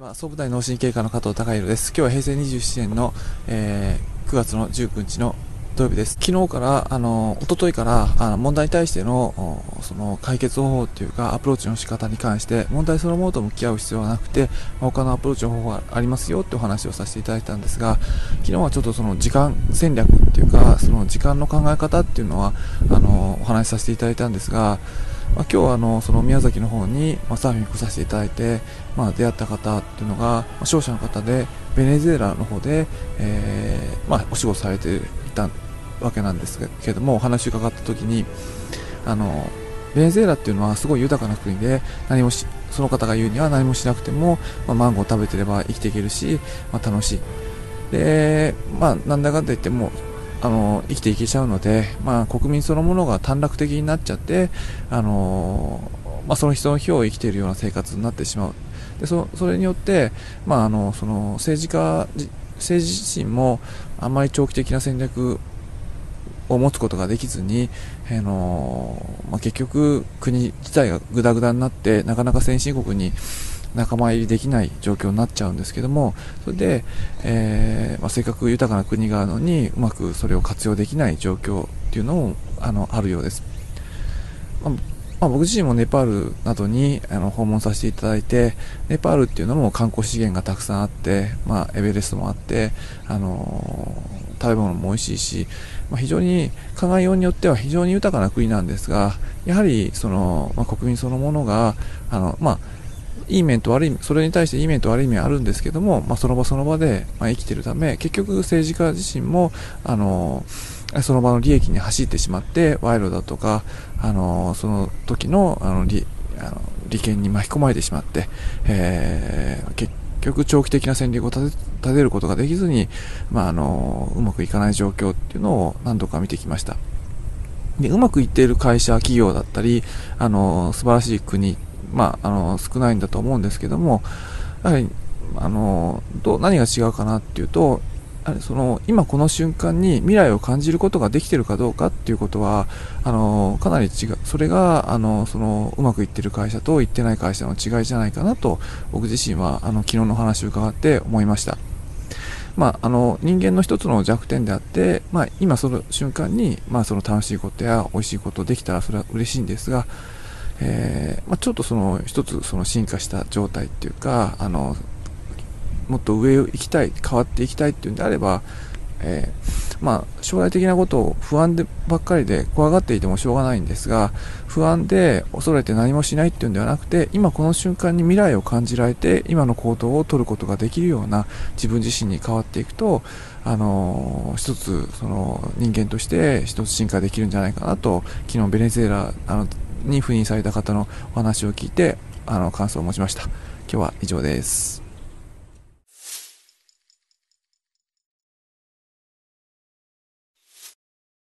は総武大脳神経科の加藤孝弘です。今日は平成27年の、えー、9月の19日の土曜日です。昨日から、あの、一昨日から、あの問題に対しての、その解決方法っていうか、アプローチの仕方に関して、問題そのものと向き合う必要はなくて、他のアプローチの方法がありますよってお話をさせていただいたんですが、昨日はちょっとその時間戦略っていうか、その時間の考え方っていうのは、あの、お話しさせていただいたんですが、まあ、今日はあのその宮崎の方に、まあ、サーフィン来させていただいて、まあ、出会った方っていうのが、ま、商社の方でベネズエラの方で、えまあ、お仕事されていたわけなんですけどもお話伺った時にあのベネズエラっていうのはすごい豊かな国で何もしその方が言うには何もしなくても、まあ、マンゴーを食べてれば生きていけるし、まあ、楽しい。で、まあ、なんだかんだ言ってもあの生きていけちゃうので、まあ、国民そのものが短絡的になっちゃって、あのまあ、その人の日を生きているような生活になってしまう。でそそれによって、まあ、あのその政治家政治自身もあまり長期的な戦略を持つことができずに、あのまあ、結局国自体がぐだぐだになってなかなか先進国に仲間入りできない状況になっちゃうんですけどもそれで、えー、まあ、せっかく豊かな国があるのにうまくそれを活用できない状況っていうのもあのあるようです、まあ、まあ、僕自身もネパールなどにあの訪問させていただいてネパールっていうのも観光資源がたくさんあって、まあ、エベレストもあって、あのー、食べ物も美味しいし、まあ、非常に考えようによっては非常に豊かな国なんですがやはりその、まあ、国民そのものがあの、まあいい面と悪いそれに対していい面と悪い面あるんですけども、まあ、その場その場で、ま、生きてるため結局政治家自身もあのその場の利益に走ってしまって賄賂だとかあのその時のあの利あの利権に巻き込まれてしまって、えー、結局長期的な戦略を立て立てることができずに、まあ、あのうまくいかない状況っていうのを何度か見てきました。でうまくいっている会社、企業だったり、あの素晴らしい国まあ、あの少ないんだと思うんですけどもやはりあのど何が違うかなっていうとその今この瞬間に未来を感じることができているかどうかっていうことはあのかなり違うそれがあのそのうまくいっている会社といってない会社の違いじゃないかなと僕自身はあの昨日の話を伺って思いました。まあ、あの人間の一つの弱点であって、まあ、今その瞬間に、まあ、その楽しいことや美味しいことできたらそれは嬉しいんですがえー、まあ、ちょっとその一つその進化した状態っていうかあのもっと上を行きたい変わっていきたいっていうんであれば、えー、まあ、将来的なことを不安でばっかりで怖がっていてもしょうがないんですが不安で恐れて何もしないっていうんではなくて今この瞬間に未来を感じられて今の行動をとることができるような自分自身に変わっていくとあの一つその人間として一つ進化できるんじゃないかなと昨日ベネズエラあのに赴任された方のお話を聞いてあの感想を持ちました。今日は以上です。